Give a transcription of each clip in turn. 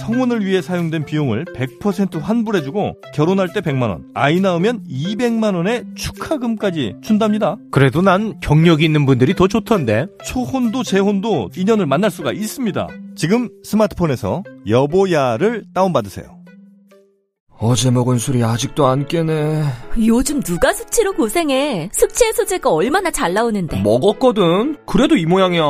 성혼을 위해 사용된 비용을 100% 환불해주고 결혼할 때 100만원, 아이 낳으면 200만원의 축하금까지 준답니다. 그래도 난 경력이 있는 분들이 더 좋던데. 초혼도 재혼도 인연을 만날 수가 있습니다. 지금 스마트폰에서 여보야를 다운받으세요. 어제 먹은 술이 아직도 안 깨네. 요즘 누가 숙취로 고생해 숙취 해소제가 얼마나 잘 나오는데 먹었거든. 그래도 이 모양이야.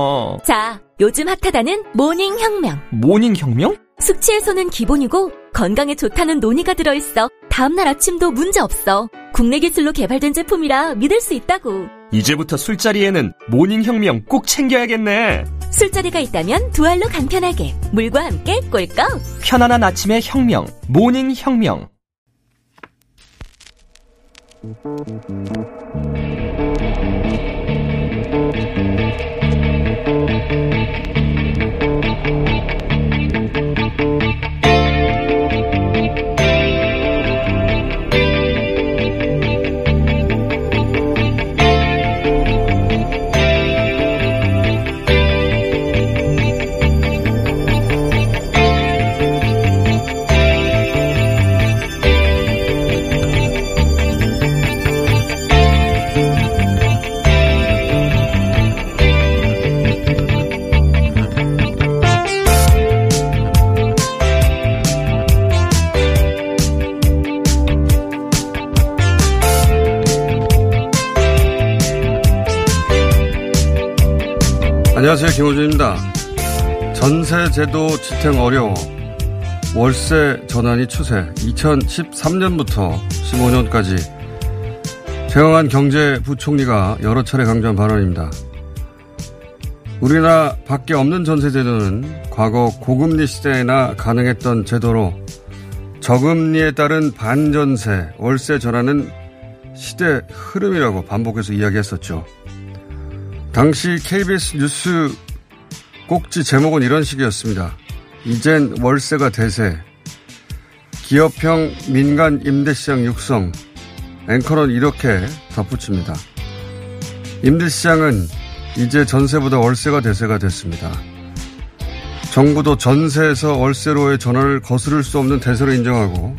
자 요즘 핫하다는 모닝 혁명 모닝 혁명? 숙취 해소는 기본이고 건강에 좋다는 노니가 들어있어 다음날 아침도 문제없어 국내 기술로 개발된 제품이라 믿을 수 있다고 이제부터 술자리에는 모닝 혁명 꼭 챙겨야겠네. 술자리가 있다면 두 알로 간편하게 물과 함께 꿀꺽 편안한 아침의 혁명, 모닝 혁명. 안녕하세요. 김호준입니다. 전세 제도 지탱 어려워. 월세 전환이 추세. 2013년부터 15년까지 최영한 경제부총리가 여러 차례 강조한 발언입니다. 우리나라 밖에 없는 전세 제도는 과거 고금리 시대에나 가능했던 제도로 저금리에 따른 반전세, 월세 전환은 시대 흐름이라고 반복해서 이야기했었죠. 당시 KBS 뉴스 꼭지 제목은 이런 식이었습니다. 이젠 월세가 대세. 기업형 민간 임대시장 육성. 앵커는 이렇게 덧붙입니다. 임대시장은 이제 전세보다 월세가 대세가 됐습니다. 정부도 전세에서 월세로의 전환을 거스를 수 없는 대세로 인정하고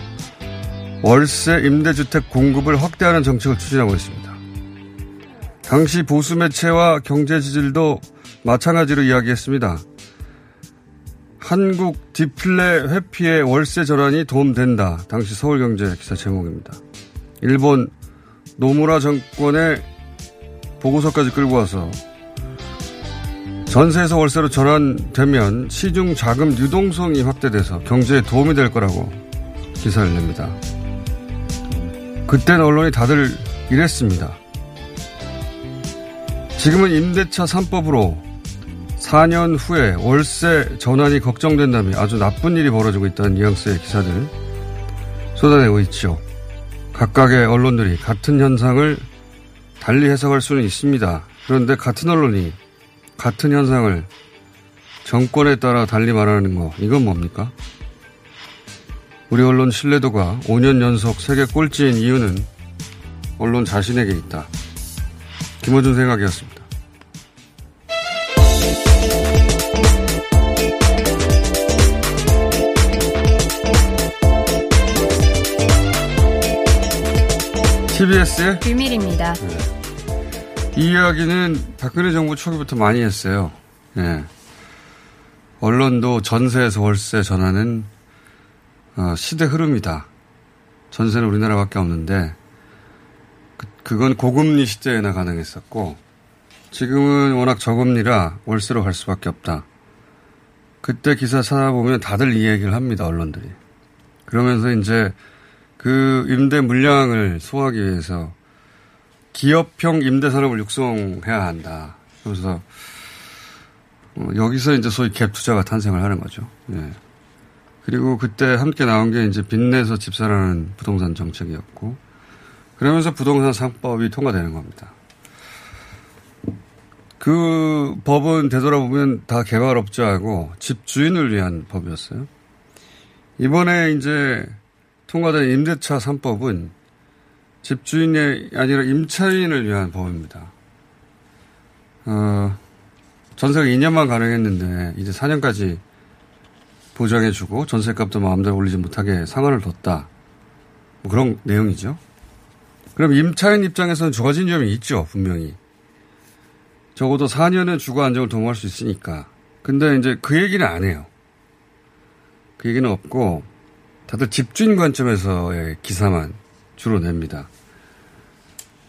월세 임대주택 공급을 확대하는 정책을 추진하고 있습니다. 당시 보수 매체와 경제 지질도 마찬가지로 이야기했습니다. 한국 디플레 회피에 월세 전환이 도움된다. 당시 서울경제 기사 제목입니다. 일본 노무라 정권의 보고서까지 끌고 와서 전세에서 월세로 전환되면 시중 자금 유동성이 확대돼서 경제에 도움이 될 거라고 기사를 냅니다. 그땐 언론이 다들 이랬습니다. 지금은 임대차 3법으로 4년 후에 월세 전환이 걱정된다며 아주 나쁜 일이 벌어지고 있다는 뉘앙스의 기사들 쏟아내고 있죠. 각각의 언론들이 같은 현상을 달리 해석할 수는 있습니다. 그런데 같은 언론이 같은 현상을 정권에 따라 달리 말하는 거, 이건 뭡니까? 우리 언론 신뢰도가 5년 연속 세계 꼴찌인 이유는 언론 자신에게 있다. 김호준 생각이었습니다. TBS의 비밀입니다. 이 이야기는 박근혜 정부 초기부터 많이 했어요. 예. 언론도 전세에서 월세 전환은 어, 시대 흐름이다. 전세는 우리나라밖에 없는데 그, 그건 고금리 시대에나 가능했었고 지금은 워낙 저금리라 월세로 갈 수밖에 없다. 그때 기사 찾아보면 다들 이 얘기를 합니다. 언론들이. 그러면서 이제 그 임대 물량을 소화하기 위해서 기업형 임대 산업을 육성해야 한다. 그래서 어, 여기서 이제 소위 갭 투자가 탄생을 하는 거죠. 예. 그리고 그때 함께 나온 게 이제 빚내서 집사라는 부동산 정책이었고 그러면서 부동산 상법이 통과되는 겁니다. 그 법은 되돌아보면 다 개발업자하고 집주인을 위한 법이었어요. 이번에 이제 통과된 임대차 3법은 집주인이 아니라 임차인을 위한 법입니다. 어, 전세가 2년만 가능했는데 이제 4년까지 보장해주고 전세값도 마음대로 올리지 못하게 상한을 뒀다. 뭐 그런 내용이죠. 그럼 임차인 입장에서는 좋아진 점이 있죠, 분명히. 적어도 4년은 주거 안정을 도모할 수 있으니까. 근데 이제 그 얘기는 안 해요. 그 얘기는 없고 다들 집주인 관점에서의 기사만 주로 냅니다.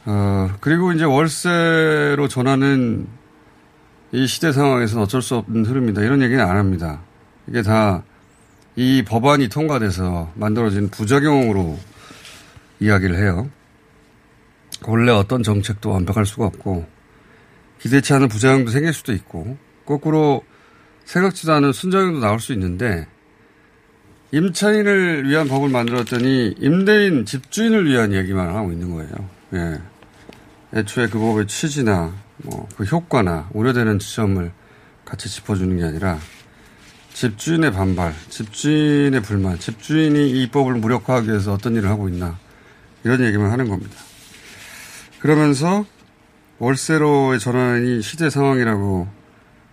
어, 그리고 이제 월세로 전하는 이 시대 상황에서는 어쩔 수 없는 흐름이다. 이런 얘기는 안 합니다. 이게 다 이 법안이 통과돼서 만들어진 부작용으로 이야기를 해요. 원래 어떤 정책도 완벽할 수가 없고 기대치 않은 부작용도 생길 수도 있고 거꾸로 생각지도 않은 순작용도 나올 수 있는데 임차인을 위한 법을 만들었더니 임대인 집주인을 위한 얘기만 하고 있는 거예요. 예. 애초에 그 법의 취지나 뭐 그 효과나 우려되는 지점을 같이 짚어주는 게 아니라 집주인의 반발, 집주인의 불만, 집주인이 이 법을 무력화하기 위해서 어떤 일을 하고 있나 이런 얘기만 하는 겁니다. 그러면서 월세로의 전환이 시대 상황이라고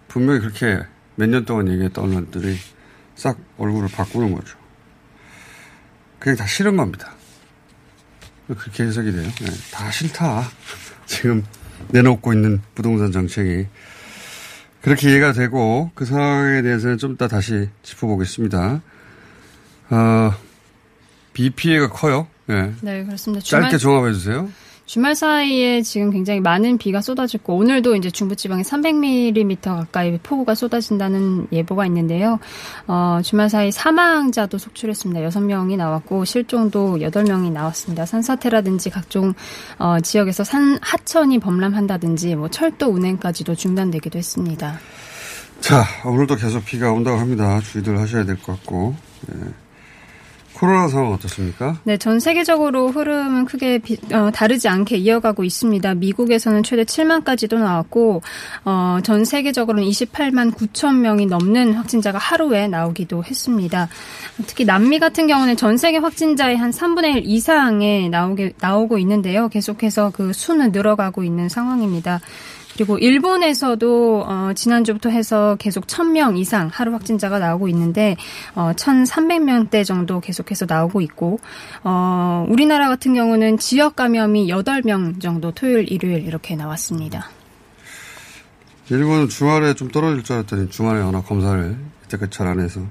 분명히 그렇게 몇 년 동안 얘기했던 언론들이 싹 얼굴을 바꾸는 거죠. 그냥 다 싫은 겁니다. 그렇게 해석이 돼요. 네, 다 싫다. 지금 내놓고 있는 부동산 정책이. 그렇게 이해가 되고 그 상황에 대해서는 좀 이따 다시 짚어보겠습니다. 어, 비 피해가 커요. 네. 네, 그렇습니다. 짧게 종합해 주세요. 주말 사이에 지금 굉장히 많은 비가 쏟아졌고 오늘도 이제 중부지방에 300mm 가까이 폭우가 쏟아진다는 예보가 있는데요. 어, 주말 사이 사망자도 속출했습니다. 6명이 나왔고 실종도 8명이 나왔습니다. 산사태라든지 각종 어, 지역에서 산 하천이 범람한다든지 뭐 철도 운행까지도 중단되기도 했습니다. 자, 오늘도 계속 비가 온다고 합니다. 주의들 하셔야 될 것 같고. 네. 코로나 상황 어떻습니까? 네, 전 세계적으로 흐름은 크게 비, 어, 다르지 않게 이어가고 있습니다. 미국에서는 최대 7만까지도 나왔고 어, 전 세계적으로는 28만 9천 명이 넘는 확진자가 하루에 나오기도 했습니다. 특히 남미 같은 경우는 전 세계 확진자의 한 3분의 1 이상에 나오게 나오고 있는데요. 계속해서 그 수는 늘어가고 있는 상황입니다. 그리고 일본에서도 어, 지난주부터 해서 계속 1000명 이상 하루 확진자가 나오고 있는데 어, 1300명대 정도 계속해서 나오고 있고 어, 우리나라 같은 경우는 지역 감염이 8명 정도 토요일 일요일 이렇게 나왔습니다. 일본은 주말에 좀 떨어질 줄 알았더니 주말에 워낙 검사를 이때까지 잘 안 해서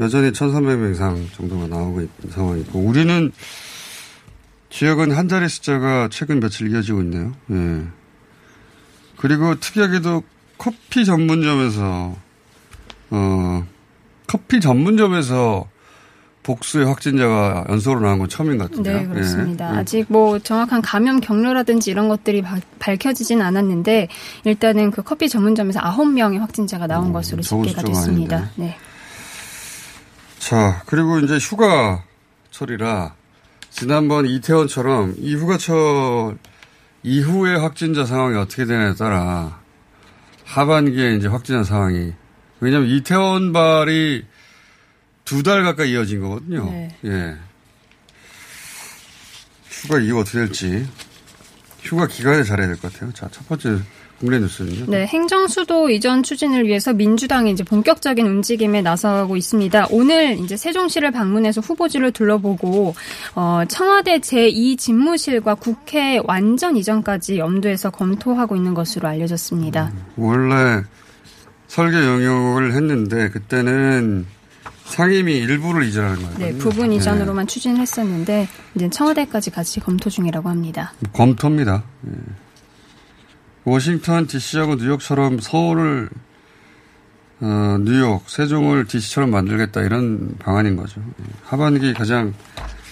여전히 1300명 이상 정도가 나오고 있는 상황이고 우리는 지역은 한 자리 숫자가 최근 며칠 이어지고 있네요. 예. 그리고 특이하게도 커피 전문점에서 어 커피 전문점에서 복수의 확진자가 연속으로 나온 건 처음인 것 같은데요. 네, 그렇습니다. 예. 아직 뭐 정확한 감염 경로라든지 이런 것들이 바, 밝혀지진 않았는데 일단은 그 커피 전문점에서 아홉 명의 확진자가 나온 음, 것으로 집계가 됐습니다. 아닌데. 네. 자, 그리고 이제 휴가철이라 지난번 이태원처럼 이 휴가철 이후에 확진자 상황이 어떻게 되냐에 따라 하반기에 이제 확진자 상황이 왜냐하면 이태원 발이 두 달 가까이 이어진 거거든요. 네. 예. 휴가 이후 어떻게 될지 휴가 기간에 잘해야 될 것 같아요. 자, 첫 번째 국내 뉴스는요? 네, 행정수도 이전 추진을 위해서 민주당이 이제 본격적인 움직임에 나서고 있습니다. 오늘 이제 세종시를 방문해서 후보지를 둘러보고 어, 청와대 제2 집무실과 국회 완전 이전까지 염두에서 검토하고 있는 것으로 알려졌습니다. 음, 원래 설계 영역을 했는데 그때는 상임위 일부를 이전하는 거예요. 네, 부분 네. 이전으로만 네. 추진을 했었는데 이제 청와대까지 같이 검토 중이라고 합니다. 검토입니다. 네. 워싱턴 DC하고 뉴욕처럼 서울을 어, 뉴욕, 세종을 DC처럼 만들겠다 이런 방안인 거죠. 하반기 가장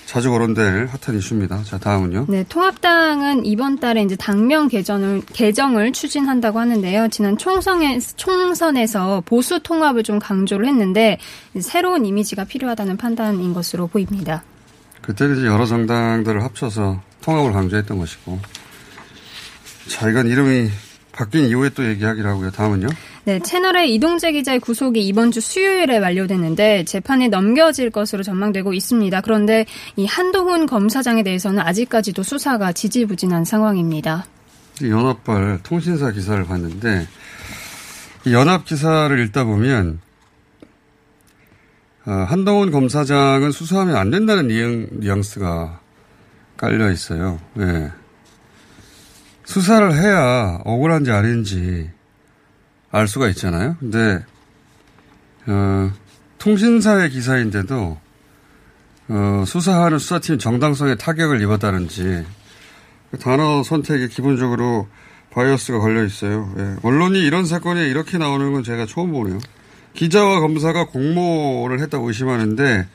자주 거론될 핫한 이슈입니다. 자, 다음은요. 네, 통합당은 이번 달에 이제 당명 개정을 개정을 추진한다고 하는데요. 지난 총선에 총선에서 보수 통합을 좀 강조를 했는데 새로운 이미지가 필요하다는 판단인 것으로 보입니다. 그때는 이제 여러 정당들을 합쳐서 통합을 강조했던 것이고. 자, 이건 이름이 바뀐 이후에 또 얘기하기로 하고요. 다음은요. 네, 채널의 이동재 기자의 구속이 이번 주 수요일에 완료됐는데 재판에 넘겨질 것으로 전망되고 있습니다. 그런데 이 한동훈 검사장에 대해서는 아직까지도 수사가 지지부진한 상황입니다. 연합발 통신사 기사를 봤는데 연합 기사를 읽다 보면 어, 한동훈 검사장은 수사하면 안 된다는 뉘앙, 뉘앙스가 깔려 있어요. 네. 수사를 해야 억울한지 아닌지 알 수가 있잖아요. 근데 어, 통신사의 기사인데도 어, 수사하는 수사팀 정당성에 타격을 입었다는지 그 단어 선택에 기본적으로 바이어스가 걸려 있어요. 예. 언론이 이런 사건에 이렇게 나오는 건 제가 처음 보네요. 기자와 검사가 공모를 했다고 의심하는데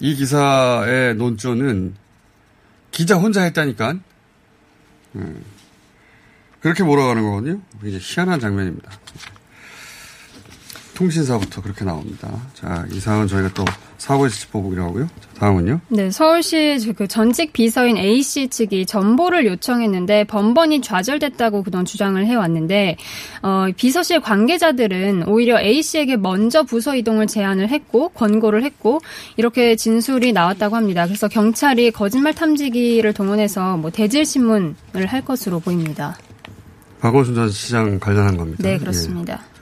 이 기사의 논조는 기자 혼자 했다니까. 예. 그렇게 몰아가는 거거든요. 굉장히 희한한 장면입니다. 통신사부터 그렇게 나옵니다. 자, 이 사항은 저희가 또 사고에서 짚어보기로 하고요. 자, 다음은요. 네, 서울시 그 전직 비서인 A씨 측이 전보를 요청했는데 번번이 좌절됐다고 그동안 주장을 해왔는데 어, 비서실 관계자들은 오히려 A씨에게 먼저 부서 이동을 제안을 했고 권고를 했고 이렇게 진술이 나왔다고 합니다. 그래서 경찰이 거짓말 탐지기를 동원해서 뭐 대질 신문을 할 것으로 보입니다. 박원순 전 시장 관련한 겁니다. 네, 그렇습니다. 예.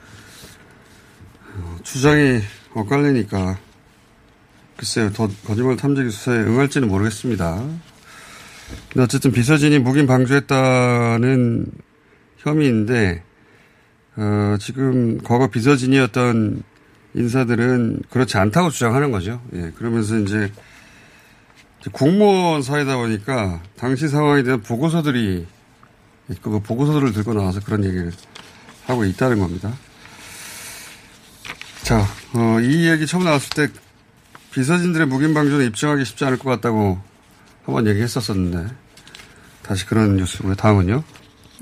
주장이 엇갈리니까 글쎄요, 더 거짓말 탐지기 수사에 응할지는 모르겠습니다. 근데 어쨌든 비서진이 묵인 방조했다는 혐의인데 어, 지금 과거 비서진이었던 인사들은 그렇지 않다고 주장하는 거죠. 예, 그러면서 이제 공무원 사이다 보니까 당시 상황에 대한 보고서들이 그 보고서들을 들고 나와서 그런 얘기를 하고 있다는 겁니다. 자, 어, 이 얘기 처음 나왔을 때 비서진들의 묵인방조는 입증하기 쉽지 않을 것 같다고 한번 얘기했었었는데 다시 그런 뉴스고요. 다음은요.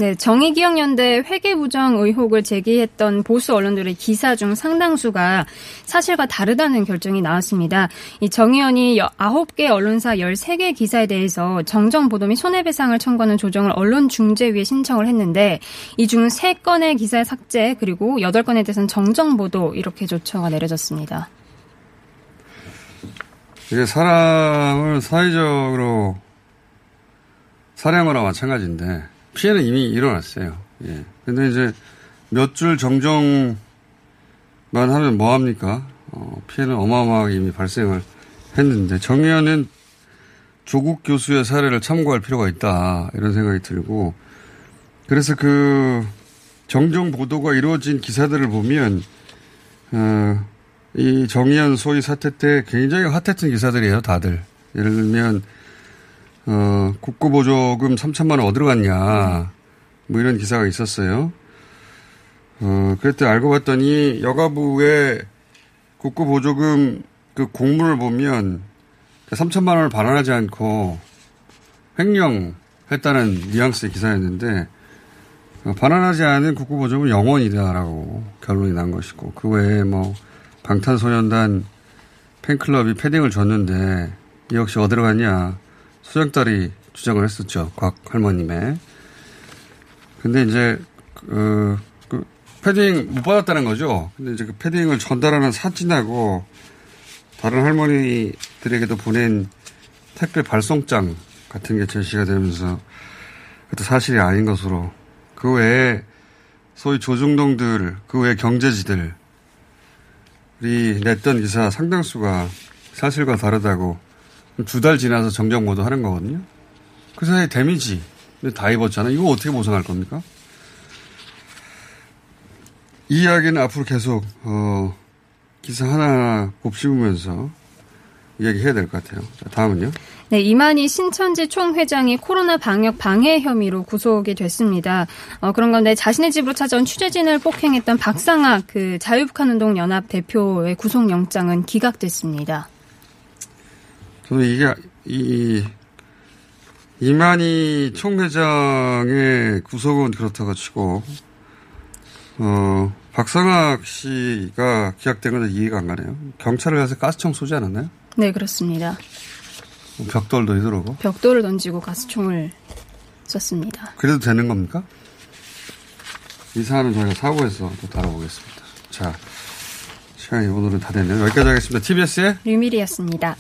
네, 정의기억연대 회계부정 의혹을 제기했던 보수 언론들의 기사 중 상당수가 사실과 다르다는 결정이 나왔습니다. 이 정 의원이 9개 언론사 13개 기사에 대해서 정정 보도 및 손해배상을 청구하는 조정을 언론중재위에 신청을 했는데 이 중 3건의 기사의 삭제 그리고 8건에 대해서는 정정 보도 이렇게 조처가 내려졌습니다. 이게 사람을 사회적으로 살해한 거나 마찬가지인데 피해는 이미 일어났어요. 예. 근데 이제 몇 줄 정정만 하면 뭐합니까? 어, 피해는 어마어마하게 이미 발생을 했는데 정의연은 조국 교수의 사례를 참고할 필요가 있다. 이런 생각이 들고 그래서 그 정정 보도가 이루어진 기사들을 보면 어, 이 정의연 소위 사태 때 굉장히 핫했던 기사들이에요. 다들. 예를 들면 어, 국고보조금 3천만 원 어디로 갔냐. 뭐 이런 기사가 있었어요. 어, 그랬더니 알고 봤더니 여가부의 국고보조금 그 공문을 보면 3천만 원을 반환하지 않고 횡령했다는 뉘앙스의 기사였는데 어, 반환하지 않은 국고보조금은 영원이다라고 결론이 난 것이고 그 외에 뭐 방탄소년단 팬클럽이 패딩을 줬는데 이 역시 어디로 갔냐. 소장딸이 주장을 했었죠. 곽 할머님의. 근데 이제, 그, 그, 패딩 못 받았다는 거죠. 근데 이제 그 패딩을 전달하는 사진하고 다른 할머니들에게도 보낸 택배 발송장 같은 게 제시가 되면서 그것도 사실이 아닌 것으로 그 외에 소위 조중동들, 그 외에 경제지들이 냈던 기사 상당수가 사실과 다르다고 두 달 지나서 정정 보도 하는 거거든요. 그 사이에 데미지 다 입었잖아. 이거 어떻게 보상할 겁니까? 이 이야기는 앞으로 계속 어, 기사 하나 곱씹으면서 이야기해야 될 것 같아요. 자, 다음은요. 네, 이만희 신천지 총회장이 코로나 방역 방해 혐의로 구속이 됐습니다. 어, 그런 건데 자신의 집으로 찾아온 취재진을 폭행했던 박상학 그 자유북한운동 연합 대표의 구속영장은 기각됐습니다. 저도 이게, 이, 이만희 총회장의 구속은 그렇다고 치고, 어, 박상학 씨가 기각된 건 이해가 안 가네요. 경찰을 가서 가스총 쏘지 않았나요? 네, 그렇습니다. 벽돌도 휘두르고. 벽돌을 던지고 가스총을 썼습니다. 그래도 되는 겁니까? 이 사안은 저희가 사고에서 또 다뤄보겠습니다. 자, 시간이 오늘은 다 됐네요. 여기까지 하겠습니다. TBS의 류밀이었습니다.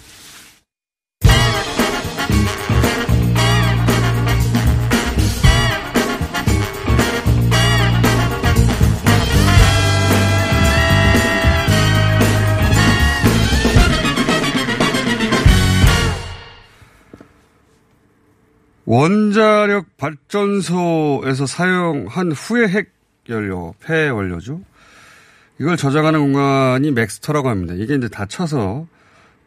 원자력 발전소에서 사용한 후에 핵 연료, 폐 원료죠. 이걸 저장하는 공간이 맥스터라고 합니다. 이게 이제 다 차서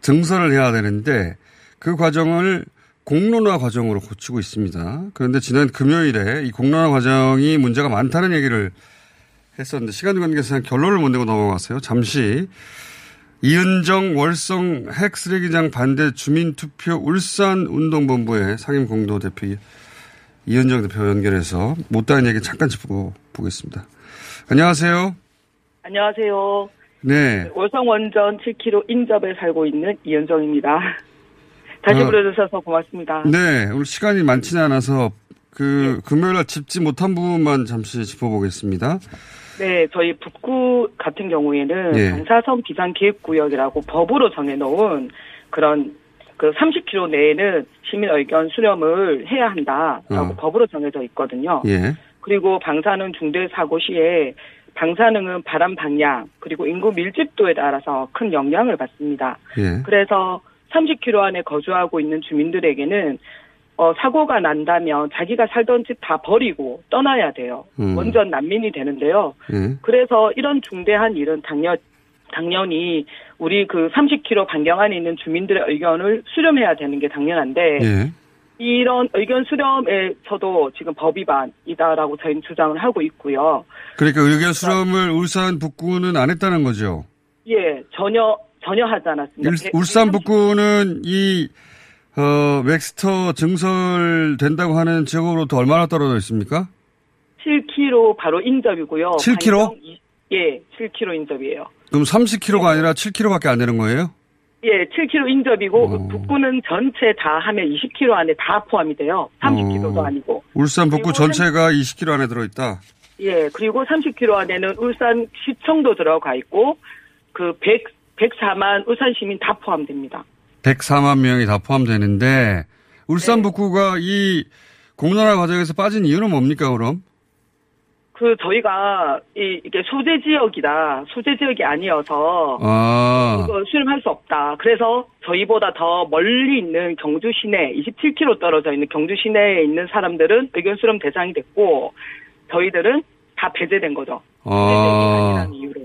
증설을 해야 되는데 그 과정을 공론화 과정으로 거치고 있습니다. 그런데 지난 금요일에 이 공론화 과정이 문제가 많다는 얘기를 했었는데 시간 관계상 결론을 못 내고 넘어갔어요. 잠시 이은정 월성 핵 쓰레기장 반대 주민투표 울산 운동본부의 상임 공동 대표 이은정 대표 연결해서 못다한 얘기 잠깐 짚어보겠습니다. 안녕하세요. 안녕하세요. 네. 월성 원전 7km 인접에 살고 있는 이은정입니다. 다시 어, 불러주셔서 고맙습니다. 네. 오늘 시간이 많지는 않아서 그 금요일 날 짚지 못한 부분만 잠시 짚어보겠습니다. 네, 저희 북구 같은 경우에는 예. 방사선 비상계획구역이라고 법으로 정해놓은 그런 그 30km 내에는 시민 의견 수렴을 해야 한다라고 어. 법으로 정해져 있거든요. 예. 그리고 방사능 중대 사고 시에 방사능은 바람 방향 그리고 인구 밀집도에 따라서 큰 영향을 받습니다. 예. 그래서 30km 안에 거주하고 있는 주민들에게는 어, 사고가 난다면 자기가 살던 집 다 버리고 떠나야 돼요. 음. 원전 난민이 되는데요. 예. 그래서 이런 중대한 일은 당연 당연히 우리 그 30km 반경 안에 있는 주민들의 의견을 수렴해야 되는 게 당연한데 예. 이런 의견 수렴에서도 지금 법 위반이다라고 저희는 주장을 하고 있고요. 그러니까 의견 수렴을 울산 북구는 안 했다는 거죠. 예, 전혀 전혀 하지 않았습니다. 울, 백- 울산 북구는 이 어, 맥스터 증설된다고 하는 지역으로부터 얼마나 떨어져 있습니까? 7km 바로 인접이고요. 7km? 반경 이- 예, 7km 인접이에요. 그럼 30km가 아니라 7km밖에 안 되는 거예요? 예, 7km 인접이고 어. 북부는 전체 다 하면 20km 안에 다 포함이 돼요. 30km도 어. 아니고. 울산 북구 전체가 20km 안에 들어있다. 예, 그리고 30km 안에는 울산 시청도 들어가 있고 그 100, 104만 울산 시민 다 포함됩니다. 104만 명이 다 포함되는데 울산 네. 북구가 이 공론화 과정에서 빠진 이유는 뭡니까 그럼? 그 저희가 이, 이게 소재 지역이다. 소재 지역이 아니어서 아, 이거 수렴할 수 없다. 그래서 저희보다 더 멀리 있는 경주 시내, 27km 떨어져 있는 경주 시내에 있는 사람들은 의견 수렴 대상이 됐고, 저희들은 다 배제된 거죠. 아, 아니라는 이유로.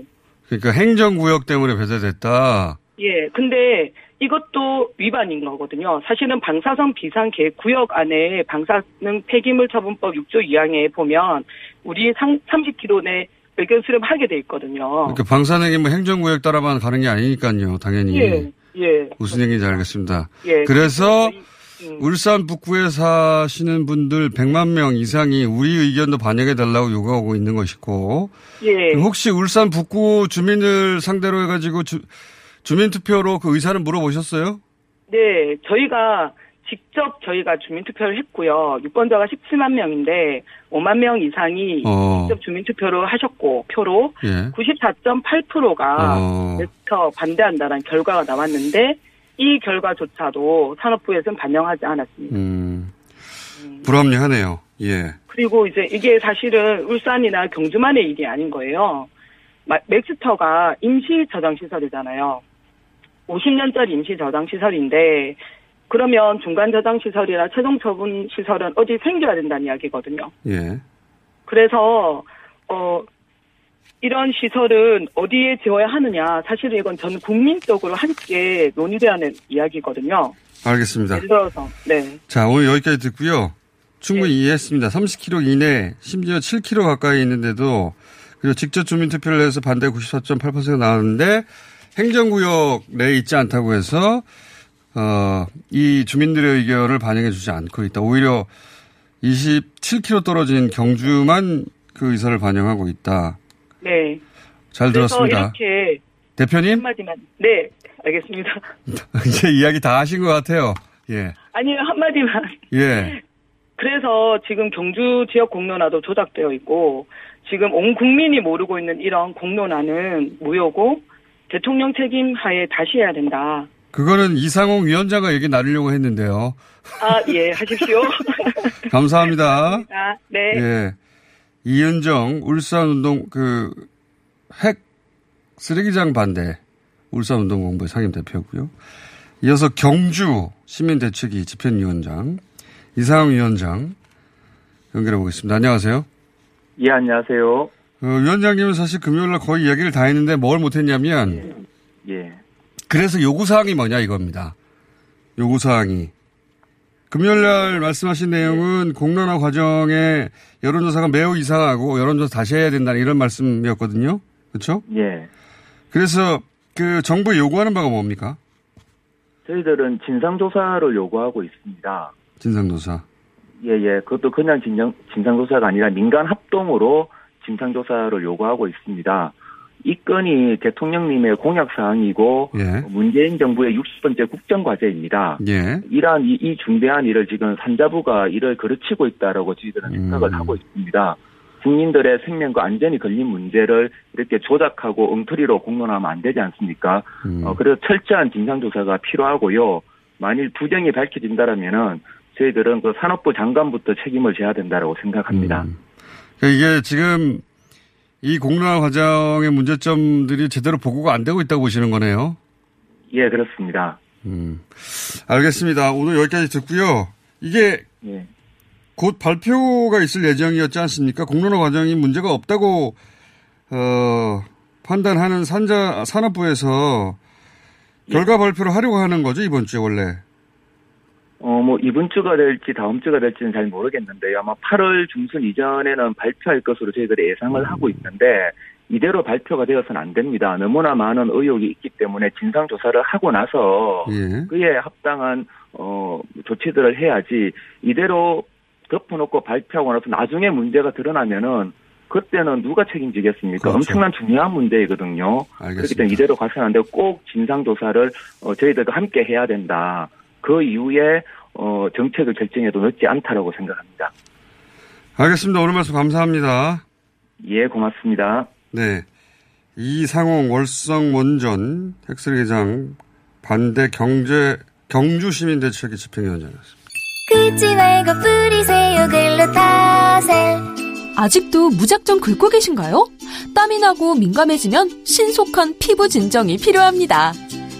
그러니까 행정구역 때문에 배제됐다. 예, 근데 이것도 위반인 거거든요. 사실은 방사선 비상계획 구역 안에 방사능 폐기물 처분법 6조 2항에 보면 우리 상, 30km 내 의견 수렴하게 돼 있거든요. 그러니까 방사능이 뭐 행정구역 따라만 가는 게 아니니까요, 당연히. 예, 예. 무슨 얘기인지 알겠습니다. 예. 그래서 음, 울산 북구에 사시는 분들 100만 명 이상이 우리 의견도 반영해 달라고 요구하고 있는 것이고 예. 혹시 울산 북구 주민을 상대로 해가지고 주, 주민투표로 그 의사를 물어보셨어요? 네, 저희가 직접 저희가 주민투표를 했고요. 유권자가 17만 명인데 5만 명 이상이 어. 직접 주민투표를 하셨고 표로 예. 94.8%가 어. 넥터 반대한다는 결과가 나왔는데 이 결과조차도 산업부에서는 반영하지 않았습니다. 음, 불합리하네요. 예. 그리고 이제 이게 사실은 울산이나 경주만의 일이 아닌 거예요. 마- 맥스터가 임시 저장 시설이잖아요. 50년짜리 임시 저장 시설인데 그러면 중간 저장 시설이나 최종 처분 시설은 어디 생겨야 된다는 이야기거든요. 예. 그래서 어 이런 시설은 어디에 지어야 하느냐 사실은 이건 전 국민적으로 함께 논의되는 이야기거든요. 알겠습니다. 예를 들어서 네. 자, 오늘 여기까지 듣고요. 충분히 이해했습니다. 30km 이내, 심지어 7km 가까이 있는데도, 그리고 직접 주민투표를 해서 반대 94.8%가 나왔는데, 행정구역 내에 있지 않다고 해서, 어, 이 주민들의 의견을 반영해 주지 않고 있다. 오히려 27km 떨어진 경주만 그 의사를 반영하고 있다. 네. 잘 들었습니다. 이렇게 대표님? 한마디만. 네, 알겠습니다. 이제 이야기 다 하신 것 같아요. 예. 아니요, 한마디만. 예. 그래서 지금 경주 지역 공론화도 조작되어 있고 지금 온 국민이 모르고 있는 이런 공론화는 무효고 대통령 책임 하에 다시 해야 된다. 그거는 이상홍 위원장과 얘기 나누려고 했는데요. 아, 예, 하십시오. 감사합니다. 아, 네. 예. 이은정 울산운동 그 핵 쓰레기장 반대 울산운동본부의 상임 대표고요. 이어서 경주 시민대책위 집행위원장 이상황 위원장 연결해 보겠습니다. 안녕하세요. 예, 안녕하세요. 어, 위원장님은 사실 금요일 날 거의 이야기를 다 했는데 뭘 못했냐면 예. 그래서 요구사항이 뭐냐 이겁니다. 요구사항이. 금요일 날 말씀하신 내용은 공론화 과정에 여론조사가 매우 이상하고 여론조사 다시 해야 된다는 이런 말씀이었거든요. 그렇죠? 예. 그래서 그 정부에 요구하는 바가 뭡니까? 저희들은 진상조사를 요구하고 있습니다. 진상조사. 예, 예. 그것도 그냥 진정, 진상조사가 아니라 민간 합동으로 진상조사를 요구하고 있습니다. 이 건이 대통령님의 공약사항이고 예. 문재인 정부의 60번째 국정과제입니다. 예. 이러한 이, 이 중대한 일을 지금 산자부가 이를 그르치고 있다라고 저희들은 생각을 음. 하고 있습니다. 국민들의 생명과 안전이 걸린 문제를 이렇게 조작하고 엉터리로 공론하면 안 되지 않습니까? 음. 어, 그래서 철저한 진상조사가 필요하고요. 만일 부정이 밝혀진다라면은 저희들은 그 산업부 장관부터 책임을 져야 된다라고 생각합니다. 음. 그러니까 이게 지금 이 공론화 과정의 문제점들이 제대로 보고가 안 되고 있다고 보시는 거네요. 예, 그렇습니다. 음. 알겠습니다. 오늘 여기까지 듣고요. 이게 예. 곧 발표가 있을 예정이었지 않습니까? 공론화 과정이 문제가 없다고 어, 판단하는 산자 산업부에서 결과 발표를 하려고 하는 거죠 이번 주에 원래. 어, 뭐, 이번 주가 될지 다음 주가 될지는 잘 모르겠는데요. 아마 8월 중순 이전에는 발표할 것으로 저희들이 예상을 하고 있는데, 이대로 발표가 되어서는 안 됩니다. 너무나 많은 의혹이 있기 때문에 진상조사를 하고 나서, 예. 그에 합당한, 어, 조치들을 해야지, 이대로 덮어놓고 발표하고 나서 나중에 문제가 드러나면은, 그때는 누가 책임지겠습니까? 그렇죠. 엄청난 중요한 문제이거든요. 그렇기 알겠습니다. 때문에 이대로 가서는 안 되고 꼭 진상조사를 어, 저희들과 함께 해야 된다. 그 이후에 어, 정책을 결정해도 늦지 않다라고 생각합니다. 알겠습니다. 오늘 말씀 감사합니다. 예, 고맙습니다. 네. 이상홍 월성 원전 핵쓰레기장 반대 경제 경주 시민 대책위 집행위원장이었습니다. 긁지 말고 뿌리세요 글루타셀 아직도 무작정 긁고 계신가요? 땀이 나고 민감해지면 신속한 피부 진정이 필요합니다.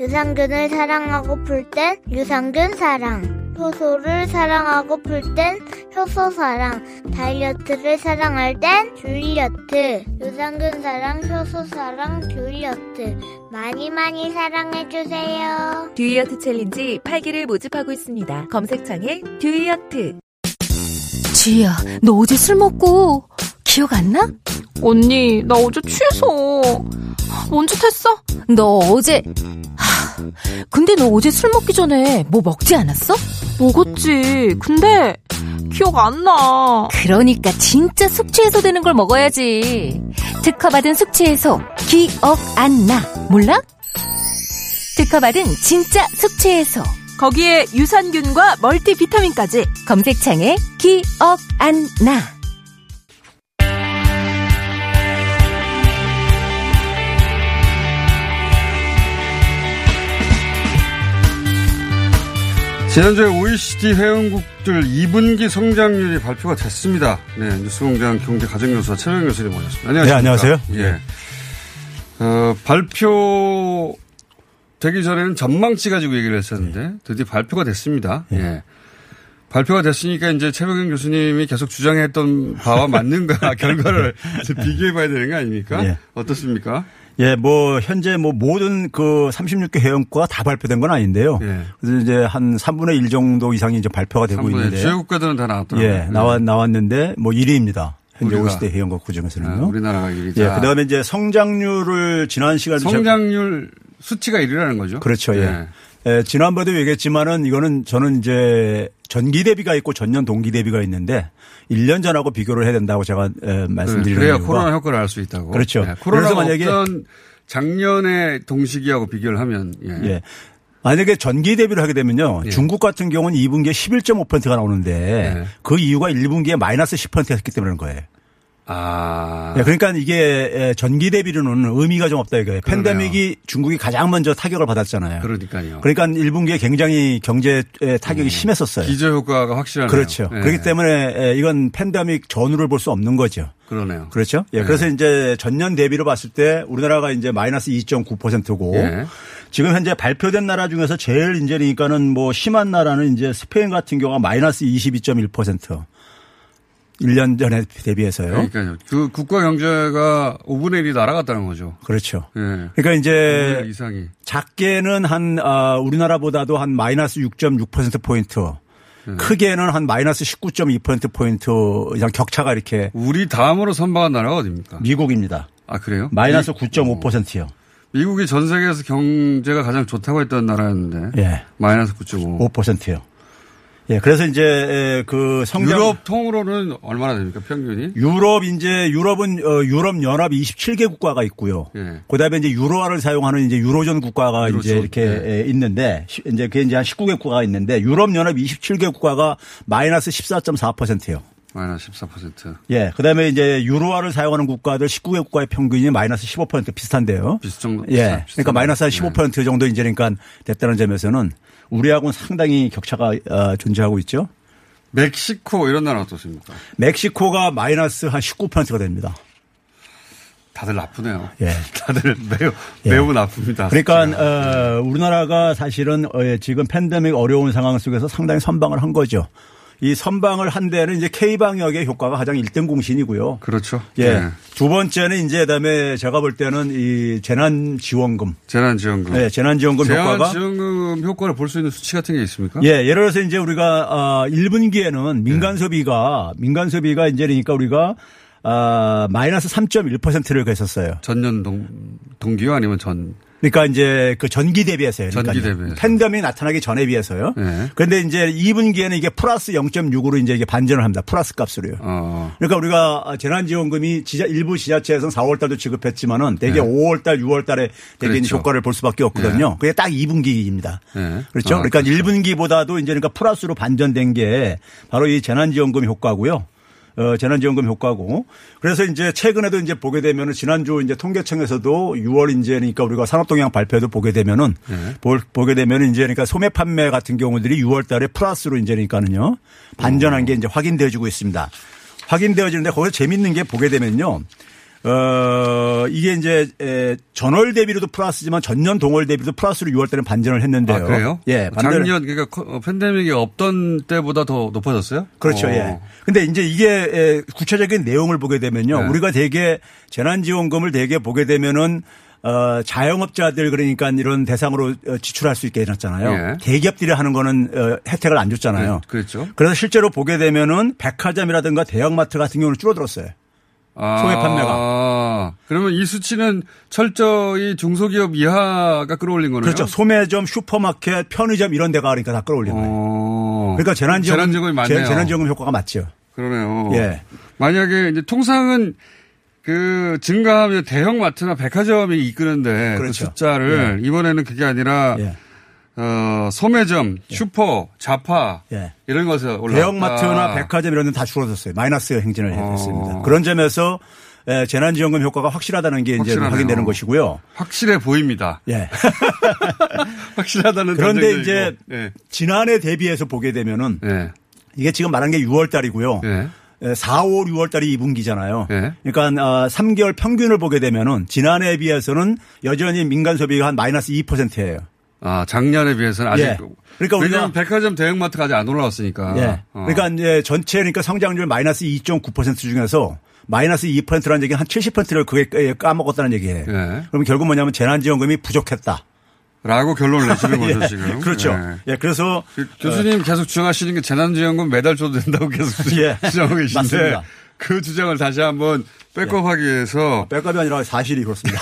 유산균을 사랑하고플 땐 유산균 사랑 효소를 사랑하고플 땐 효소 사랑 다이어트를 사랑할 땐 듀이어트 유산균 사랑 효소 사랑 듀이어트 많이 많이 사랑해주세요. 듀이어트 챌린지 8기를 모집하고 있습니다. 검색창에 듀이어트. 지희야, 너 어제 술 먹고 기억 안 나? 언니, 나 어제 취해서. 뭔짓 했어? 너 어제 하, 근데 너 어제 술 먹기 전에 뭐 먹지 않았어? 먹었지. 근데 기억 안 나. 그러니까 진짜 숙취해소 되는 걸 먹어야지. 특허받은 숙취해소 기억 안 나. 몰라? 특허받은 진짜 숙취해소. 거기에 유산균과 멀티비타민까지. 검색창에 기억 안 나. 지난주에 OECD 회원국들 2분기 성장률이 발표가 됐습니다. 네, 뉴스공장 경제가정교사 최명 교수님 모셨습니다. 안녕하십니까. 네, 안녕하세요. 예. 어, 발표 되기 전에는 전망치 가지고 얘기를 했었는데 드디어 발표가 됐습니다. 예. 발표가 됐으니까 이제 최병현 교수님이 계속 주장했던 바와 맞는가 결과를 비교해 봐야 되는 거 아닙니까? 예. 어떻습니까? 예, 뭐 현재 뭐 모든 그 36개 회원국가 다 발표된 건 아닌데요. 예. 그래서 이제 한 3분의 1 정도 이상이 이제 발표가 되고 3분의 있는데 주요 국가들은 다 나왔더라고요. 예, 나왔 나왔는데 뭐 1위입니다. 현재 우리가. OECD 회원국 그중에서는요. 아, 우리나라가 1위다. 예, 그다음에 이제 성장률을 지난 시간에 성장률 수치가 1위라는 거죠? 그렇죠. 예. 예, 지난번에도 얘기했지만은 이거는 저는 이제 전기 대비가 있고 전년 동기 대비가 있는데 1년 전하고 비교를 해야 된다고 제가 에, 말씀드리는 그래야 이유가 코로나 효과를 알 수 있다고. 그렇죠. 예, 코로나가 그래서 만약에- 작년의 동시기하고 비교를 하면 예. 예. 만약에 전기 대비를 하게 되면요. 예. 중국 같은 경우는 2분기에 11.5%가 나오는데 예. 그 이유가 1분기에 마이너스 10%가 했기 때문에 그런 거예요. 아. 예, 그러니까 이게 전기 대비로는 의미가 좀 없다 이거예요. 팬데믹이 중국이 가장 먼저 타격을 받았잖아요. 그러니까요. 그러니까 1분기에 굉장히 경제 타격이 심했었어요. 기저 효과가 확실하네요. 그렇죠. 예. 그렇기 때문에 예, 이건 팬데믹 전후를 볼 수 없는 거죠. 그러네요. 그렇죠. 예. 네. 그래서 이제 전년 대비로 봤을 때 우리나라가 이제 마이너스 2.9%고 예. 지금 현재 발표된 나라 중에서 제일 이제 그러니까는 뭐 심한 나라는 이제 스페인 같은 경우가 마이너스 22.1%. 1년 전에 대비해서요. 그러니까요. 그 국가 경제가 5분의 1이 날아갔다는 거죠. 그렇죠. 예. 그러니까 5분의 이제 1 이상이. 작게는 한 아, 우리나라보다도 한 마이너스 6.6% 포인트. 네. 크게는 한 마이너스 19.2% 포인트 이상 격차가 이렇게 우리 다음으로 선방한 나라가 어디입니까? 미국입니다. 아 그래요? 마이너스 미- 9.5%요. 미국이 전 세계에서 경제가 가장 좋다고 했던 나라였는데 예. 마이너스 9.5. 5%요. 예, 그래서 이제 그 성장 유럽 통으로는 얼마나 됩니까 평균이? 유럽 이제 유럽은 어, 유럽 연합 27개 국가가 있고요. 예. 그다음에 이제 유로화를 사용하는 이제 유로존 국가가 이제 유로존, 이렇게 예. 에, 있는데 시- 이제 그게 이제 한 19개 국가가 있는데 유럽 연합 27개 국가가 마이너스 14.4%예요. 마이너스 14%. 예. 그 다음에 이제 유로화를 사용하는 국가들 19개 국가의 평균이 마이너스 15% 비슷한데요. 비슷 정도. 예. 비슷- 그러니까 마이너스 한 네. 15% 정도 이제 그러니까 됐다는 점에서는 우리하고는 상당히 격차가 어, 존재하고 있죠. 멕시코 이런 나라 어떻습니까? 멕시코가 마이너스 한 19%가 됩니다. 다들 나쁘네요. 예. 다들 매우 예. 매우 나쁩니다. 그러니까 어, 우리나라가 사실은 어, 예, 지금 팬데믹 어려운 상황 속에서 상당히 선방을 한 거죠. 이 선방을 한 데는 이제 K방역의 효과가 가장 1등 공신이고요. 그렇죠. 예. 네. 두 번째는 이제 그다음에 제가 볼 때는 이 재난 지원금. 재난 지원금. 예, 재난 지원금 효과가. 재난 지원금 효과를 볼 수 있는 수치 같은 게 있습니까? 예, 예를 들어서 이제 우리가 아 1분기에는 민간 소비가 민간 소비가 이제 그러니까 우리가 아 마이너스 3.1%를 했었어요. 전년 동 동기요 아니면 전 그러니까 이제 그 전기 대비해서요. 전기 그러니까요. 대비해서. 팬데믹이 나타나기 전에 비해서요. 네. 그런데 이제 2분기에는 이게 플러스 0.6으로 이제 이게 반전을 합니다. 플러스 값으로요. 어. 그러니까 우리가 재난지원금이 지자, 일부 지자체에서는 4월 달도 지급했지만은 대개 네. 5월 달, 6월 달에 대개 이제 그렇죠. 효과를 볼 수밖에 없거든요. 그게 딱 2분기입니다. 네. 그렇죠. 아, 그러니까 1분기보다도 이제 그러니까 플러스로 반전된 게 바로 이 재난지원금 효과고요. 어, 재난지원금 효과고. 그래서 이제 최근에도 이제 보게 되면은 지난주 이제 통계청에서도 6월 이제 그러니까 우리가 산업동향 발표도 보게 되면은 네. 볼, 보게 되면은 이제 그러니까 소매 판매 같은 경우들이 6월 달에 플러스로 이제 그러니까는요. 반전한 게 이제 확인되어지고 있습니다. 확인되어지는데 거기서 재밌는 게 보게 되면요. 어, 이게 이제 에, 전월 대비로도 플러스지만 전년 동월 대비도 플러스로 6월 달에 반전을 했는데요. 아, 그래요? 예. 반대로- 작년 그러니까 코- 어, 팬데믹이 없던 때보다 더 높아졌어요? 그렇죠. 어. 예. 근데 이제 이게 에, 구체적인 내용을 보게 되면요. 네. 우리가 대개 재난지원금을 대개 보게 되면은 어, 자영업자들 그러니까 이런 대상으로 어, 지출할 수 있게 해놨잖아요. 예. 대기업들이 하는 거는 어, 혜택을 안 줬잖아요. 네, 그렇죠. 그래서 실제로 보게 되면은 백화점이라든가 대형마트 같은 경우는 줄어들었어요. 소매 판매가. 아, 그러면 이 수치는 철저히 중소기업 이하가 끌어올린 거네요. 그렇죠. 소매점, 슈퍼마켓, 편의점 이런 데가 그러니까 다 끌어올린 거예요. 어. 그러니까 재난지원금, 재난지원금이 많네요. 재난지원금 효과가 맞죠. 그러네요. 예. 만약에 이제 통상은 그 증가하면 대형 마트나 백화점이 이끄는데 그 그렇죠. 숫자를 이번에는 그게 아니라 예. 어, 소매점, 슈퍼, 자파 예. 이런 것에 올라 대형마트나 백화점 이런 데는 다 줄어들었어요. 마이너스 행진을 어. 했습니다. 그런 점에서 에, 재난지원금 효과가 확실하다는 게 이제 확실하네요. 확인되는 것이고요. 확실해 보입니다. 예. 확실하다는 그런데. 이제 예. 지난해 대비해서 보게 되면은 예. 이게 지금 말한 게 6월 달이고요. 예. 4, 5, 6월 달이 2분기잖아요. 예. 그러니까 어, 3개월 평균을 보게 되면은 지난해에 비해서는 여전히 민간 소비가 한 마이너스 2%예요. 아, 작년에 비해서는 아직 예. 그러니까 왜냐하면 백화점 대형마트가 아직 안 올라왔으니까. 예. 어. 그러니까 이제 전체 그러니까 성장률 마이너스 2.9% 중에서 마이너스 2%라는 얘기는 한 70%를 그게 까먹었다는 얘기예요. 예. 그럼 결국 뭐냐면 재난지원금이 부족했다. 라고 결론을 내시는 거죠, 예. 지금. 그렇죠. 예. 예, 그래서 그 교수님 계속 주장하시는 게 재난지원금 매달 줘도 된다고 계속 예. 주장하고 계신데 맞습니다. 그 주장을 다시 한번 백업하기 위해서 백업이 아니라 사실이 그렇습니다.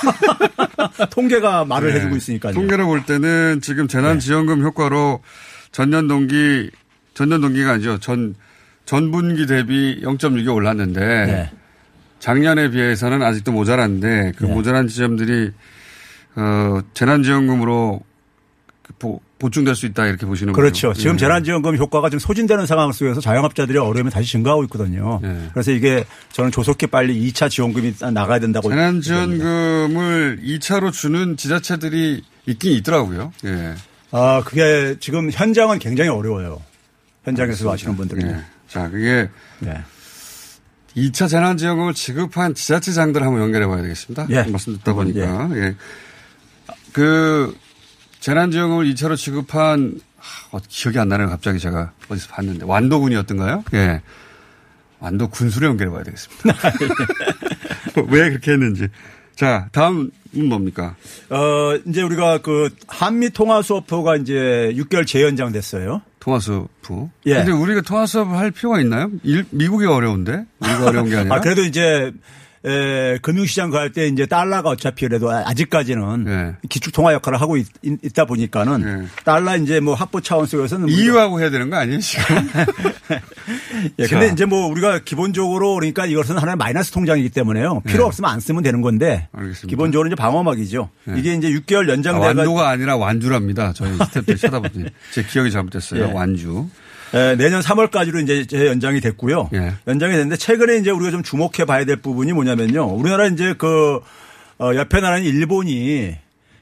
통계가 말을 네. 해주고 있으니까요. 통계를 볼 때는 지금 재난지원금 효과로 전년 동기 전년 동기가 아니죠. 전 전분기 대비 0.6이 올랐는데 네. 작년에 비해서는 아직도 모자란데 그 네. 모자란 지점들이 어 재난지원금으로 그 보, 보충될 수 있다 이렇게 보시는 거죠. 그렇죠. 지금 예. 재난지원금 효과가 좀 소진되는 상황 속에서 자영업자들의 어려움이 다시 증가하고 있거든요. 예. 그래서 이게 저는 조속히 빨리 2차 지원금이 나가야 된다고. 재난지원금을 2차로 주는 지자체들이 있긴 있더라고요. 예. 아, 그게 지금 현장은 굉장히 어려워요. 현장에서 하시는 분들은. 예. 자, 그게 네. 2차 재난지원금을 지급한 지자체장들 한번 연결해 봐야 되겠습니다. 예. 말씀 듣다 보니까. 예. 그 재난지원금을 2차로 지급한 하, 어, 기억이 안 나네요. 갑자기 제가 어디서 봤는데 완도군이었던가요? 예. 완도 군수로 연결해 봐야 되겠습니다. 왜 그렇게 했는지. 자, 다음은 뭡니까? 어, 이제 우리가 그 한미 통화 수업표가 이제 6개월 재연장 됐어요. 통화수프. 예. 근데 우리가 통화 수업을 할 필요가 있나요? 일, 미국이 어려운데? 우리가 어려운 게 아니라. 아, 그래도 이제 에, 금융시장 갈 때 이제 달러가 어차피 그래도 아직까지는 네. 기축통화 역할을 하고 있, 다 보니까는 달러 이제 뭐 확보 차원 속에서는 이유하고 해야 되는 거 아니에요, 지금? 예, 자. 근데 이제 뭐 우리가 기본적으로 그러니까 이것은 하나의 마이너스 통장이기 때문에요. 필요 네. 없으면 안 쓰면 되는 건데 알겠습니다. 기본적으로 이제 방어막이죠. 네. 이게 이제 6개월 아, 연장돼가 완도가 아니라 완주랍니다. 저희 스태프들 쳐다보더니. 제 기억이 잘못됐어요. 예. 완주. 에, 내년 3월까지로 이제 재연장이 됐고요. 예. 연장이 됐는데 최근에 이제 우리가 좀 주목해 봐야 될 부분이 뭐냐면요. 우리나라 이제 그 어, 옆에 나라는 일본이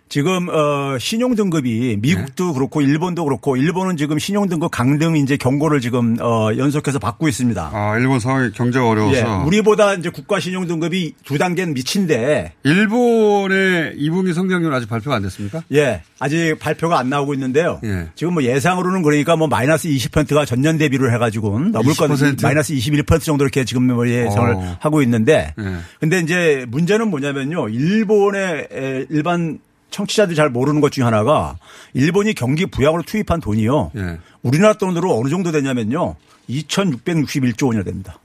지금 어 신용 등급이 미국도 그렇고 일본도 그렇고 일본은 지금 신용 등급 강등 이제 경고를 지금 어 연속해서 받고 있습니다. 아, 일본 상황이 경제가 어려워서. 예, 우리보다 이제 국가 신용 등급이 두 단계는 미친데 일본의 2분기 성장률 아직 발표가 안 됐습니까? 예, 아직 발표가 안 나오고 있는데요. 예. 지금 뭐 예상으로는 그러니까 뭐 마이너스 20%가 전년 대비를 해가지고 넘을 건 20%? 마이너스 21% 정도 이렇게 지금 뭐 예상을 어. 하고 있는데 예. 근데 이제 문제는 뭐냐면요. 일본의 에, 일반 청취자들이 잘 모르는 것 중에 하나가 일본이 경기 부양으로 투입한 돈이요. 예. 우리나라 돈으로 어느 정도 되냐면요. 2,661조 원이나 됩니다.